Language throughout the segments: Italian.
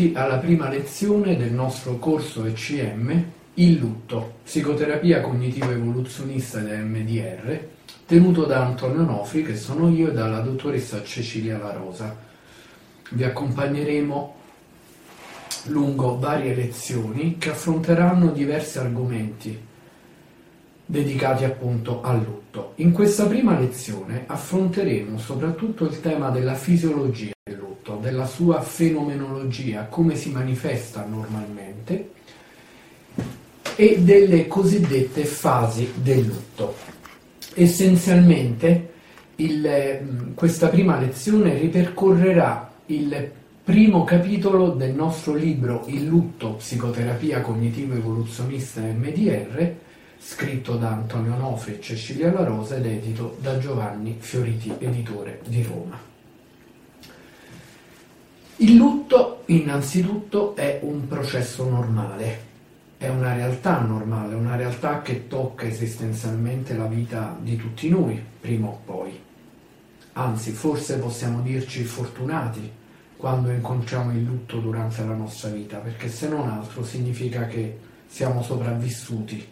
Benvenuti alla prima lezione del nostro corso ECM Il lutto, psicoterapia cognitivo-evoluzionista da MDR, tenuto da Antonio Nofri, che sono io, e dalla dottoressa Cecilia La Rosa. Vi accompagneremo lungo varie lezioni che affronteranno diversi argomenti dedicati appunto al lutto. In questa prima lezione affronteremo soprattutto il tema della fisiologia del lutto, della sua fenomenologia, come si manifesta normalmente e delle cosiddette fasi del lutto. Essenzialmente il, questa prima lezione ripercorrerà il primo capitolo del nostro libro Il lutto, psicoterapia cognitivo-evoluzionista MDR, scritto da Antonio Nofri e Cecilia La Rosa ed edito da Giovanni Fioriti, editore di Roma. Il lutto, innanzitutto, è un processo normale, è una realtà normale, una realtà che tocca esistenzialmente la vita di tutti noi, prima o poi. Anzi, forse possiamo dirci fortunati quando incontriamo il lutto durante la nostra vita, perché se non altro significa che siamo sopravvissuti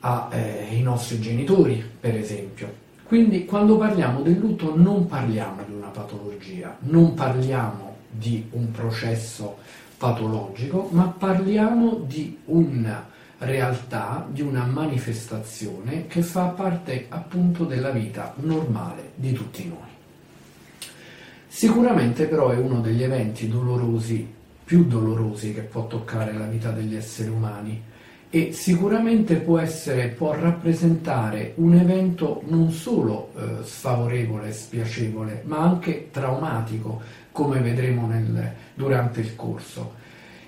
ai eh, nostri genitori, per esempio. Quindi quando parliamo del lutto non parliamo di una patologia, non parliamo di un processo patologico, ma parliamo di una realtà, di una manifestazione che fa parte appunto della vita normale di tutti noi. Sicuramente però è uno degli eventi dolorosi, più dolorosi che può toccare la vita degli esseri umani e sicuramente può, essere, può rappresentare un evento non solo eh, sfavorevole spiacevole, ma anche traumatico, come vedremo nel, durante il corso,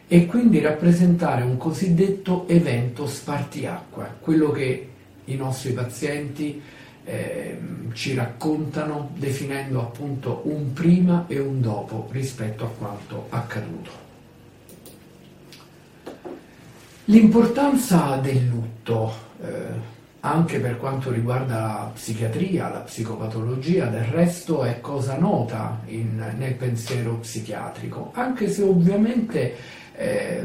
e quindi rappresentare un cosiddetto evento spartiacqua, quello che i nostri pazienti eh, ci raccontano definendo appunto un prima e un dopo rispetto a quanto accaduto. L'importanza del lutto, eh, anche per quanto riguarda la psichiatria, la psicopatologia, del resto è cosa nota in, nel pensiero psichiatrico, anche se ovviamente eh,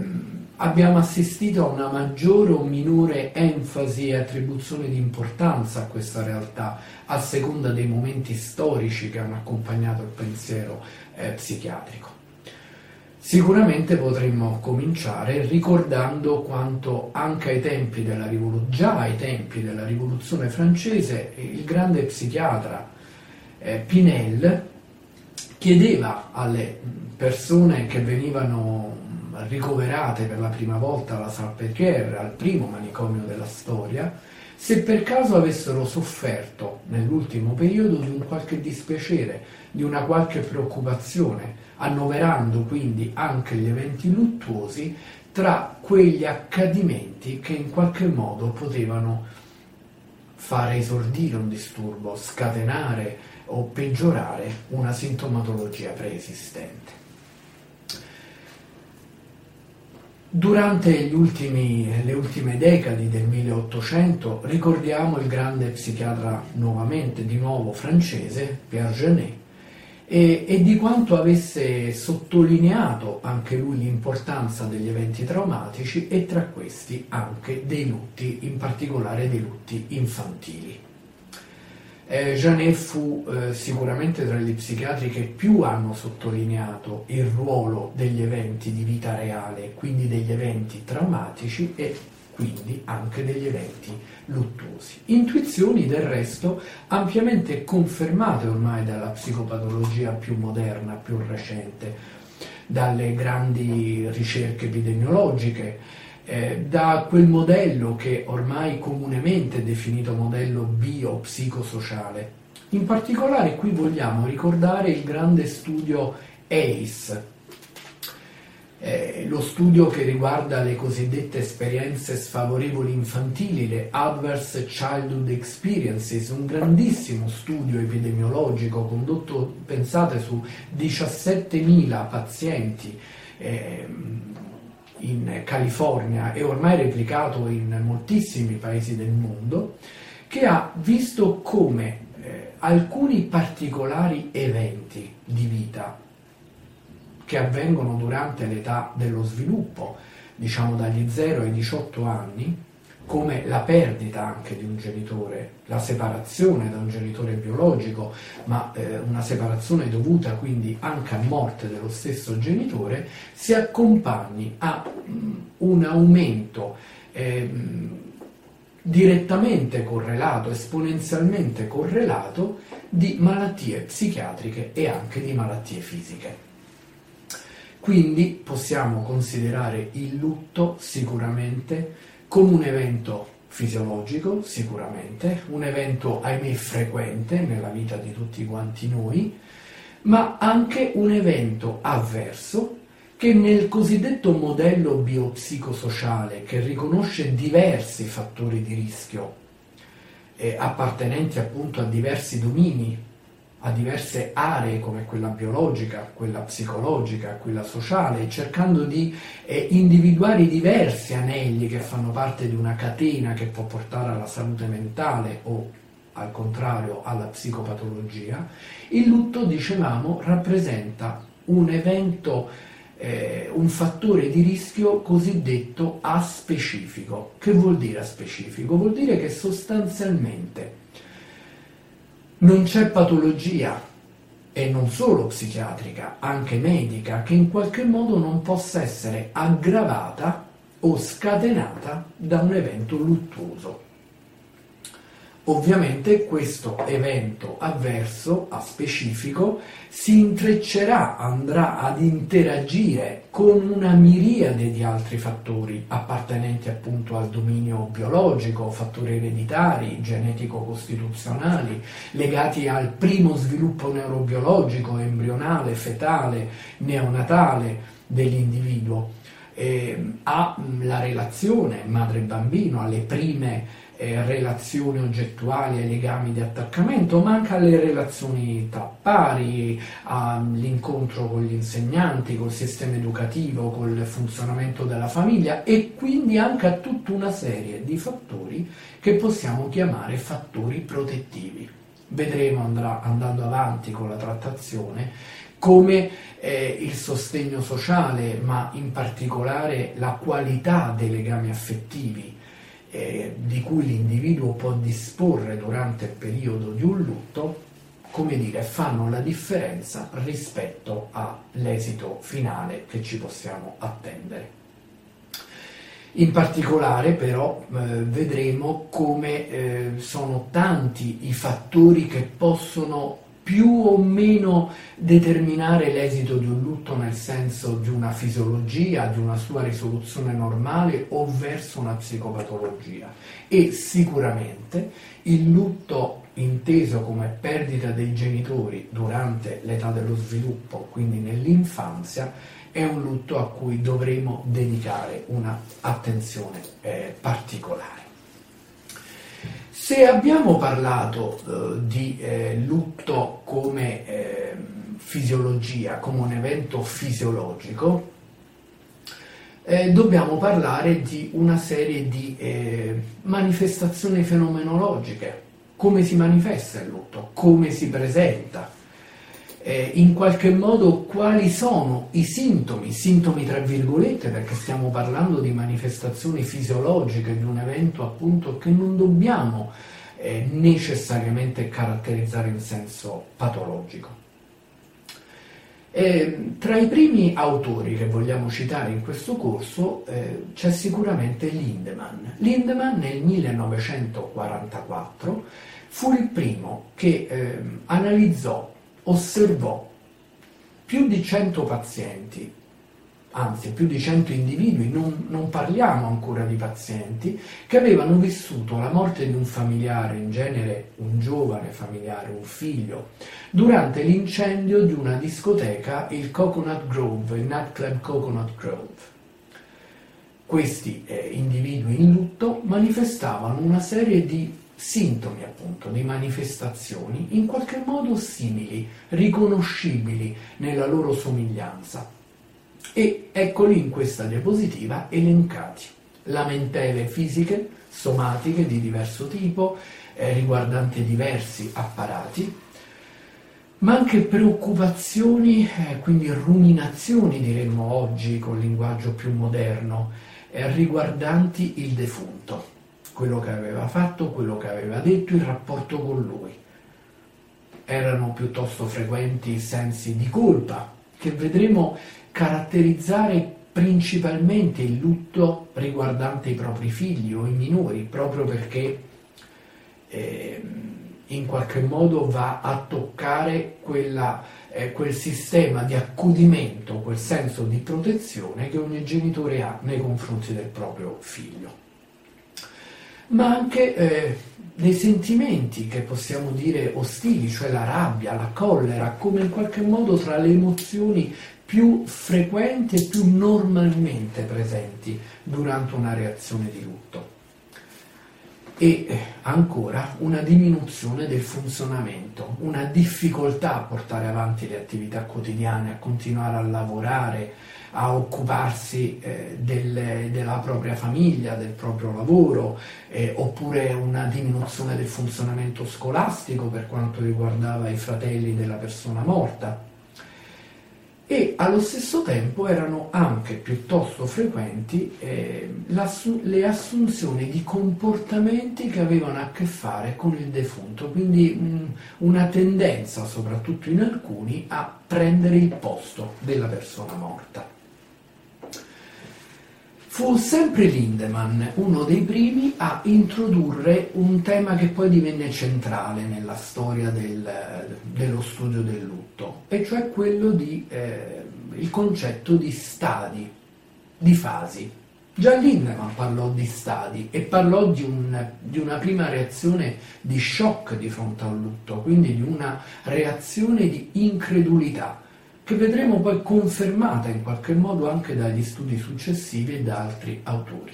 abbiamo assistito a una maggiore o minore enfasi e attribuzione di importanza a questa realtà, a seconda dei momenti storici che hanno accompagnato il pensiero eh, psichiatrico. Sicuramente potremmo cominciare ricordando quanto anche ai tempi della già ai tempi della rivoluzione francese il grande psichiatra eh, Pinel chiedeva alle persone che venivano ricoverate per la prima volta alla Salpêtrière, al primo manicomio della storia, se per caso avessero sofferto nell'ultimo periodo di un qualche dispiacere, di una qualche preoccupazione, annoverando quindi anche gli eventi luttuosi tra quegli accadimenti che in qualche modo potevano fare esordire un disturbo, scatenare o peggiorare una sintomatologia preesistente. Durante ultimi, le ultime decadi del 1800 ricordiamo il grande psichiatra nuovamente, di nuovo francese, Pierre Genet, e, e, di quanto avesse sottolineato anche lui l'importanza degli eventi traumatici e tra questi anche dei lutti, in particolare dei lutti infantili. Eh, Janet fu eh, sicuramente tra gli psichiatri che più hanno sottolineato il ruolo degli eventi di vita reale, quindi degli eventi traumatici e quindi anche degli eventi luttuosi. Intuizioni del resto ampiamente confermate ormai dalla psicopatologia più moderna, più recente, dalle grandi ricerche epidemiologiche, eh, da quel modello che ormai comunemente è definito modello biopsicosociale. In particolare qui vogliamo ricordare il grande studio ACE, eh, lo studio che riguarda le cosiddette esperienze sfavorevoli infantili, le Adverse Childhood Experiences, un grandissimo studio epidemiologico condotto, pensate, su 17.000 pazienti eh, in California e ormai replicato in moltissimi paesi del mondo, che ha visto come eh, alcuni particolari eventi di vita che avvengono durante l'età dello sviluppo, diciamo dagli 0 ai 18 anni, come la perdita anche di un genitore, la separazione da un genitore biologico, ma eh, una separazione dovuta quindi anche a morte dello stesso genitore, si accompagni a mh, un aumento eh, direttamente correlato, esponenzialmente correlato di malattie psichiatriche e anche di malattie fisiche. Quindi possiamo considerare il lutto sicuramente come un evento fisiologico, sicuramente, un evento ahimè frequente nella vita di tutti quanti noi, ma anche un evento avverso che nel cosiddetto modello biopsicosociale che riconosce diversi fattori di rischio eh, appartenenti appunto a diversi domini, a diverse aree come quella biologica, quella psicologica, quella sociale, cercando di eh, individuare i diversi anelli che fanno parte di una catena che può portare alla salute mentale o al contrario alla psicopatologia, il lutto, dicevamo, rappresenta un evento eh, un fattore di rischio cosiddetto aspecifico. Che vuol dire aspecifico? Vuol dire che sostanzialmente non c'è patologia e non solo psichiatrica, anche medica, che in qualche modo non possa essere aggravata o scatenata da un evento luttuoso. Ovviamente questo evento avverso, a specifico, si intreccerà, andrà ad interagire con una miriade di altri fattori appartenenti appunto al dominio biologico, fattori ereditari, genetico-costituzionali, legati al primo sviluppo neurobiologico, embrionale, fetale, neonatale dell'individuo, eh, alla relazione madre-bambino, alle prime eh, relazioni oggettuali ai legami di attaccamento, ma anche alle relazioni tra pari, all'incontro con gli insegnanti, col sistema educativo, col funzionamento della famiglia e quindi anche a tutta una serie di fattori che possiamo chiamare fattori protettivi. Vedremo andrà, andando avanti con la trattazione come eh, il sostegno sociale, ma in particolare la qualità dei legami affettivi, eh, di cui l'individuo può disporre durante il periodo di un lutto, come dire, fanno la differenza rispetto all'esito finale che ci possiamo attendere. In particolare però eh, vedremo come eh, sono tanti i fattori che possono più o meno determinare l'esito di un lutto nel senso di una fisiologia, di una sua risoluzione normale o verso una psicopatologia. E sicuramente il lutto inteso come perdita dei genitori durante l'età dello sviluppo, quindi nell'infanzia, è un lutto a cui dovremo dedicare un'attenzione eh, particolare. Se abbiamo parlato eh, di eh, lutto come eh, fisiologia, come un evento fisiologico, eh, dobbiamo parlare di una serie di eh, manifestazioni fenomenologiche. Come si manifesta il lutto? Come si presenta? Eh, in qualche modo quali sono i sintomi, sintomi tra virgolette, perché stiamo parlando di manifestazioni fisiologiche di un evento appunto che non dobbiamo eh, necessariamente caratterizzare in senso patologico. Eh, tra i primi autori che vogliamo citare in questo corso eh, c'è sicuramente Lindemann. Lindemann nel 1944 fu il primo che eh, analizzò osservò più di 100 pazienti, anzi più di 100 individui, non, non, parliamo ancora di pazienti, che avevano vissuto la morte di un familiare, in genere un giovane familiare, un figlio, durante l'incendio di una discoteca, il Coconut Grove, il nightclub Coconut Grove. Questi eh, individui in lutto manifestavano una serie di sintomi appunto di manifestazioni in qualche modo simili, riconoscibili nella loro somiglianza. E eccoli in questa diapositiva elencati. Lamentele fisiche, somatiche di diverso tipo, eh, riguardanti diversi apparati, ma anche preoccupazioni, eh, quindi ruminazioni diremmo oggi con linguaggio più moderno, eh, riguardanti il defunto, quello che aveva fatto, quello che aveva detto, il rapporto con lui. Erano piuttosto frequenti sensi di colpa, che vedremo caratterizzare principalmente il lutto riguardante i propri figli o i minori, proprio perché eh, in qualche modo va a toccare quella, eh, quel sistema di accudimento, quel senso di protezione che ogni genitore ha nei confronti del proprio figlio. Ma anche eh, dei sentimenti che possiamo dire ostili, cioè la rabbia, la collera, come in qualche modo tra le emozioni più frequenti e più normalmente presenti durante una reazione di lutto. E eh, ancora una diminuzione del funzionamento, una difficoltà a portare avanti le attività quotidiane, a continuare a lavorare, a occuparsi eh, del, della propria famiglia, del proprio lavoro, eh, oppure una diminuzione del funzionamento scolastico per quanto riguardava i fratelli della persona morta e allo stesso tempo erano anche piuttosto frequenti eh, le assunzioni di comportamenti che avevano a che fare con il defunto, quindi mh, una tendenza, soprattutto in alcuni, a prendere il posto della persona morta. Fu sempre Lindemann uno dei primi a introdurre un tema che poi divenne centrale nella storia del, dello studio del lutto, e cioè quello di eh, il concetto di stadi, di fasi. Già Lindemann parlò di stadi e parlò di, un, di una prima reazione di shock di fronte al lutto, quindi di una reazione di incredulità che vedremo poi confermata in qualche modo anche dagli studi successivi e da altri autori.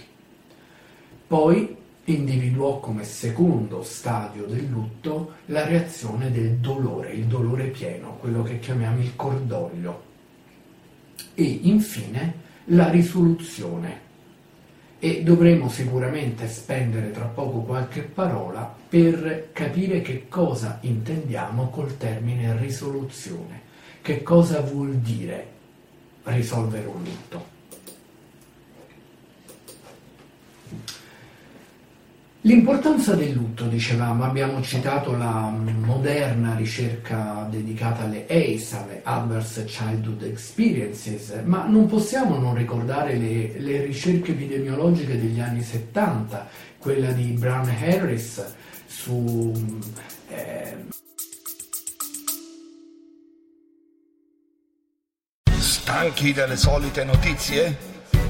Poi individuò come secondo stadio del lutto la reazione del dolore, il dolore pieno, quello che chiamiamo il cordoglio, e infine la risoluzione. E dovremo sicuramente spendere tra poco qualche parola per capire che cosa intendiamo col termine risoluzione che cosa vuol dire risolvere un lutto. L'importanza del lutto, dicevamo, abbiamo citato la moderna ricerca dedicata alle ACE, alle Adverse Childhood Experiences, ma non possiamo non ricordare le, le ricerche epidemiologiche degli anni 70, quella di Brown Harris su eh, Stanchi delle solite notizie?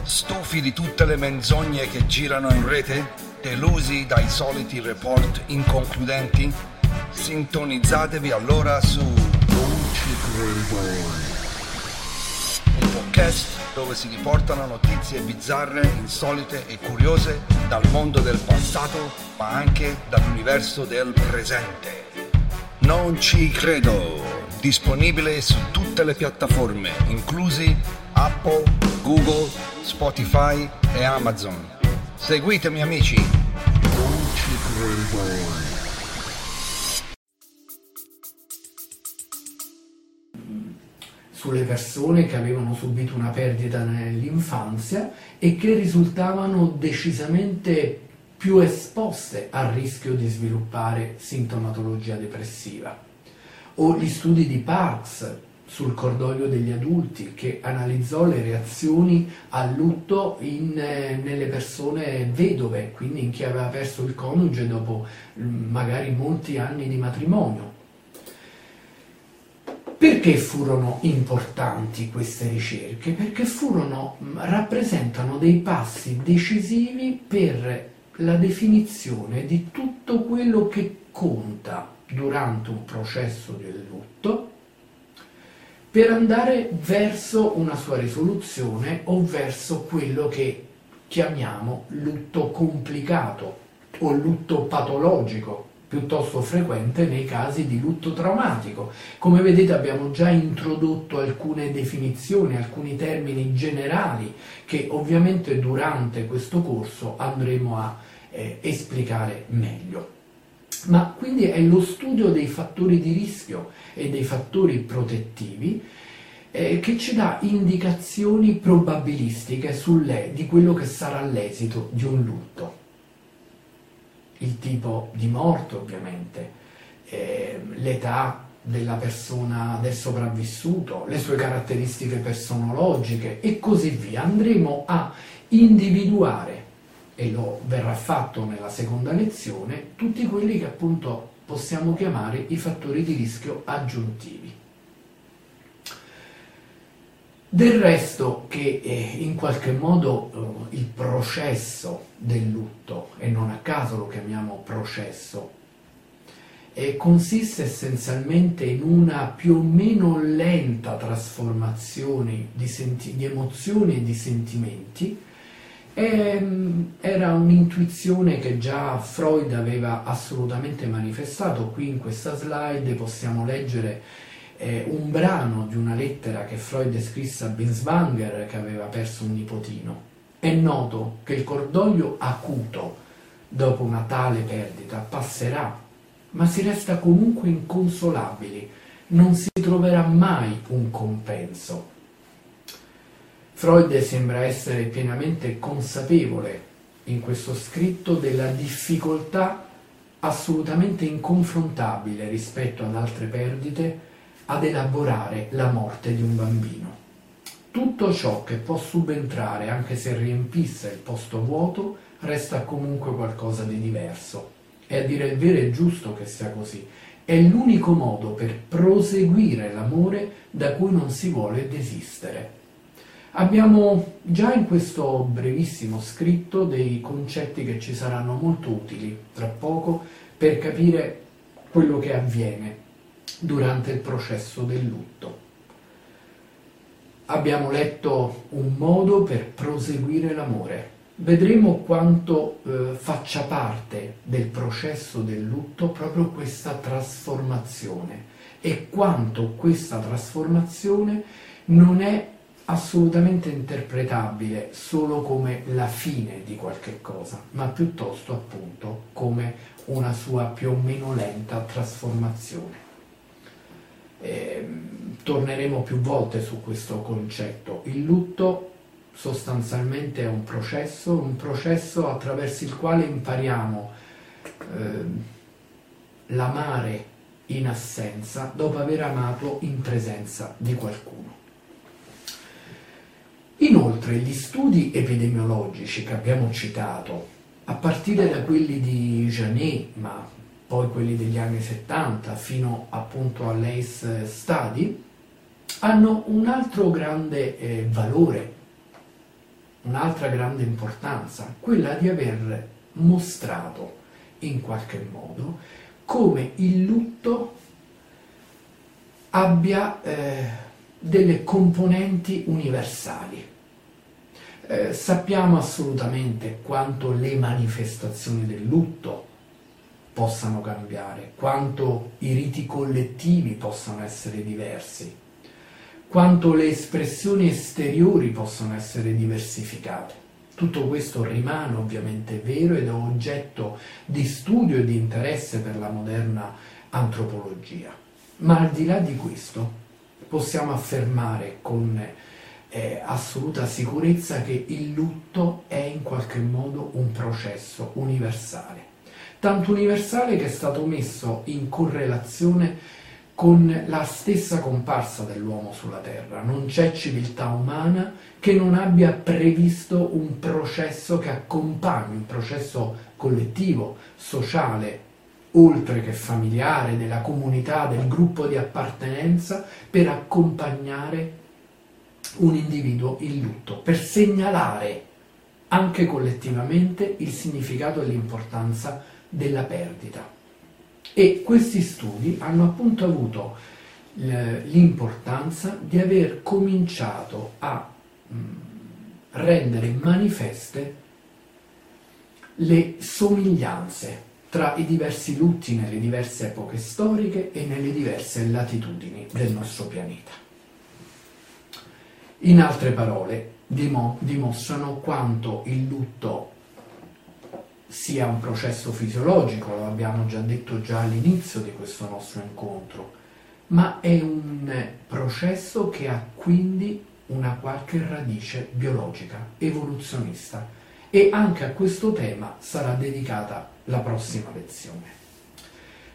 Stufi di tutte le menzogne che girano in rete? Delusi dai soliti report inconcludenti? Sintonizzatevi allora su. Un podcast dove si riportano notizie bizzarre, insolite e curiose dal mondo del passato, ma anche dall'universo del presente. Non ci credo disponibile su tutte le piattaforme, inclusi Apple, Google, Spotify e Amazon. Seguitemi amici! Non ci credo. sulle persone che avevano subito una perdita nell'infanzia e che risultavano decisamente più esposte al rischio di sviluppare sintomatologia depressiva o gli studi di Parks sul cordoglio degli adulti che analizzò le reazioni al lutto in, eh, nelle persone vedove, quindi in chi aveva perso il coniuge dopo mm, magari molti anni di matrimonio. Perché furono importanti queste ricerche? Perché furono, mm, rappresentano dei passi decisivi per la definizione di tutto quello che conta durante un processo del lutto per andare verso una sua risoluzione o verso quello che chiamiamo lutto complicato o lutto patologico, piuttosto frequente nei casi di lutto traumatico. Come vedete abbiamo già introdotto alcune definizioni, alcuni termini generali che ovviamente durante questo corso andremo a eh, esplicare meglio. Ma quindi è lo studio dei fattori di rischio e dei fattori protettivi eh, che ci dà indicazioni probabilistiche di quello che sarà l'esito di un lutto. Il tipo di morte ovviamente, eh, l'età della persona, del sopravvissuto, le sue caratteristiche personologiche e così via. Andremo a individuare, e lo verrà fatto nella seconda lezione, tutti quelli che appunto possiamo chiamare i fattori di rischio aggiuntivi. Del resto che eh, in qualche modo eh, il processo del lutto, e non a caso lo chiamiamo processo, eh, consiste essenzialmente in una più o meno lenta trasformazione di, senti- di emozioni e di sentimenti. E, ehm, era un'intuizione che già Freud aveva assolutamente manifestato. Qui in questa slide possiamo leggere eh, un brano di una lettera che Freud scrisse a Binswanger che aveva perso un nipotino. È noto che il cordoglio acuto dopo una tale perdita passerà, ma si resta comunque inconsolabili, non si troverà mai un compenso. Freud sembra essere pienamente consapevole in questo scritto della difficoltà assolutamente inconfrontabile rispetto ad altre perdite ad elaborare la morte di un bambino. Tutto ciò che può subentrare, anche se riempisse il posto vuoto, resta comunque qualcosa di diverso. E a dire il vero è giusto che sia così. È l'unico modo per proseguire l'amore da cui non si vuole desistere. Abbiamo già in questo brevissimo scritto dei concetti che ci saranno molto utili tra poco per capire quello che avviene durante il processo del lutto. Abbiamo letto un modo per proseguire l'amore. Vedremo quanto eh, faccia parte del processo del lutto proprio questa trasformazione e quanto questa trasformazione non è assolutamente interpretabile solo come la fine di qualche cosa, ma piuttosto appunto come una sua più o meno lenta trasformazione. Eh, torneremo più volte su questo concetto. Il lutto sostanzialmente è un processo, un processo attraverso il quale impariamo eh, l'amare in assenza dopo aver amato in presenza di qualcuno. Inoltre gli studi epidemiologici che abbiamo citato, a partire da quelli di Janet, ma poi quelli degli anni 70 fino appunto all'ACE Study, hanno un altro grande eh, valore, un'altra grande importanza, quella di aver mostrato in qualche modo come il lutto abbia eh, delle componenti universali. Eh, sappiamo assolutamente quanto le manifestazioni del lutto possano cambiare, quanto i riti collettivi possano essere diversi, quanto le espressioni esteriori possono essere diversificate. Tutto questo rimane ovviamente vero ed è oggetto di studio e di interesse per la moderna antropologia. Ma al di là di questo possiamo affermare con eh, assoluta sicurezza che il lutto è in qualche modo un processo universale tanto universale che è stato messo in correlazione con la stessa comparsa dell'uomo sulla Terra. Non c'è civiltà umana che non abbia previsto un processo che accompagni, un processo collettivo, sociale, oltre che familiare, della comunità, del gruppo di appartenenza, per accompagnare un individuo in lutto, per segnalare anche collettivamente il significato e l'importanza della perdita. E questi studi hanno appunto avuto l'importanza di aver cominciato a mm, rendere manifeste le somiglianze tra i diversi lutti nelle diverse epoche storiche e nelle diverse latitudini del nostro pianeta. In altre parole, dimostrano quanto il lutto sia un processo fisiologico, lo abbiamo già detto già all'inizio di questo nostro incontro, ma è un processo che ha quindi una qualche radice biologica, evoluzionista e anche a questo tema sarà dedicata la prossima lezione.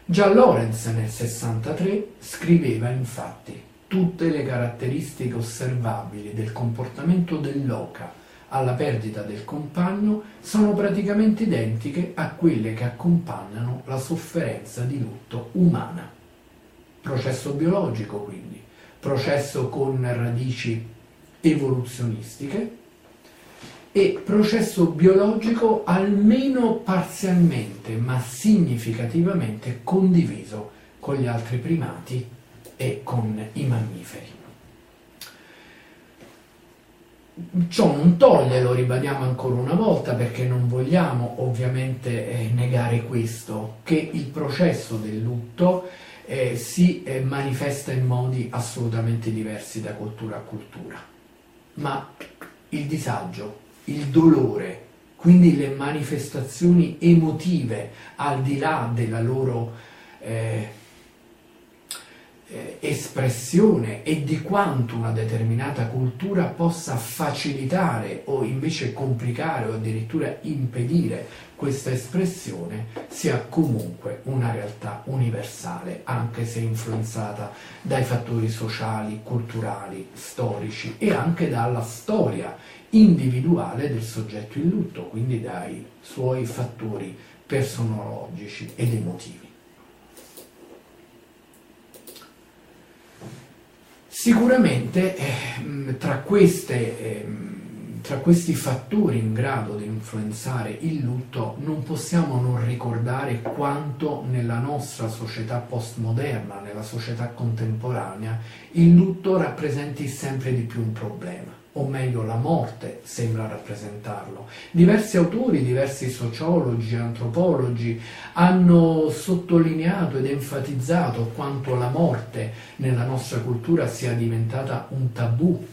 Già Lorenz nel 63 scriveva infatti tutte le caratteristiche osservabili del comportamento dell'oca alla perdita del compagno sono praticamente identiche a quelle che accompagnano la sofferenza di lutto umana. Processo biologico quindi, processo con radici evoluzionistiche e processo biologico almeno parzialmente ma significativamente condiviso con gli altri primati e con i mammiferi. Ciò non toglie, lo ribadiamo ancora una volta perché non vogliamo ovviamente eh, negare questo, che il processo del lutto eh, si eh, manifesta in modi assolutamente diversi da cultura a cultura, ma il disagio, il dolore, quindi le manifestazioni emotive al di là della loro eh, eh, espressione e di quanto una determinata cultura possa facilitare o invece complicare o addirittura impedire questa espressione sia comunque una realtà universale, anche se influenzata dai fattori sociali, culturali, storici e anche dalla storia individuale del soggetto in lutto, quindi dai suoi fattori personologici ed emotivi. Sicuramente eh, tra, queste, eh, tra, questi fattori in grado di influenzare il lutto non possiamo non ricordare quanto nella nostra società postmoderna, nella società contemporanea, il lutto rappresenti sempre di più un problema o meglio la morte sembra rappresentarlo. Diversi autori, diversi sociologi, antropologi hanno sottolineato ed enfatizzato quanto la morte nella nostra cultura sia diventata un tabù,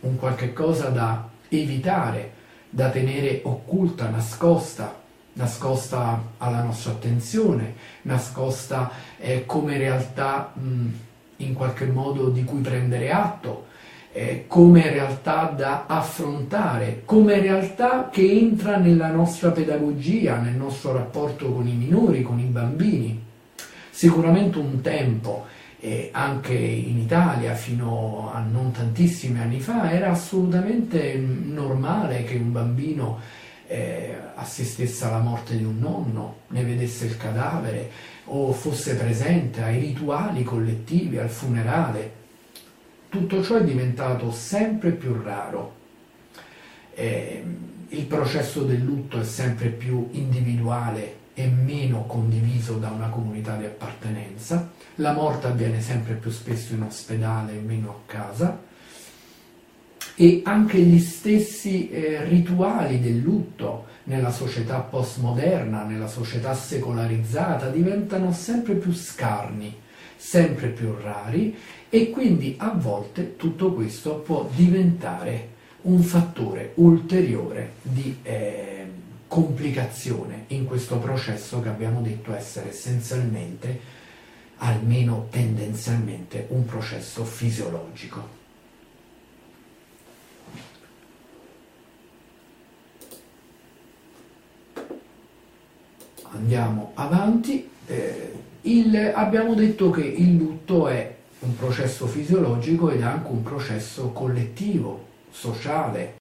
un qualche cosa da evitare, da tenere occulta, nascosta, nascosta alla nostra attenzione, nascosta eh, come realtà mh, in qualche modo di cui prendere atto eh, come realtà da affrontare, come realtà che entra nella nostra pedagogia, nel nostro rapporto con i minori, con i bambini. Sicuramente un tempo, eh, anche in Italia fino a non tantissimi anni fa, era assolutamente normale che un bambino eh, assistesse alla morte di un nonno, ne vedesse il cadavere o fosse presente ai rituali collettivi, al funerale tutto ciò è diventato sempre più raro. Eh, il processo del lutto è sempre più individuale e meno condiviso da una comunità di appartenenza. La morte avviene sempre più spesso in ospedale e meno a casa. E anche gli stessi eh, rituali del lutto nella società postmoderna, nella società secolarizzata, diventano sempre più scarni, sempre più rari e quindi a volte tutto questo può diventare un fattore ulteriore di eh, complicazione in questo processo che abbiamo detto essere essenzialmente, almeno tendenzialmente, un processo fisiologico. Andiamo avanti. Eh, il, abbiamo detto che il lutto è un processo fisiologico ed anche un processo collettivo, sociale,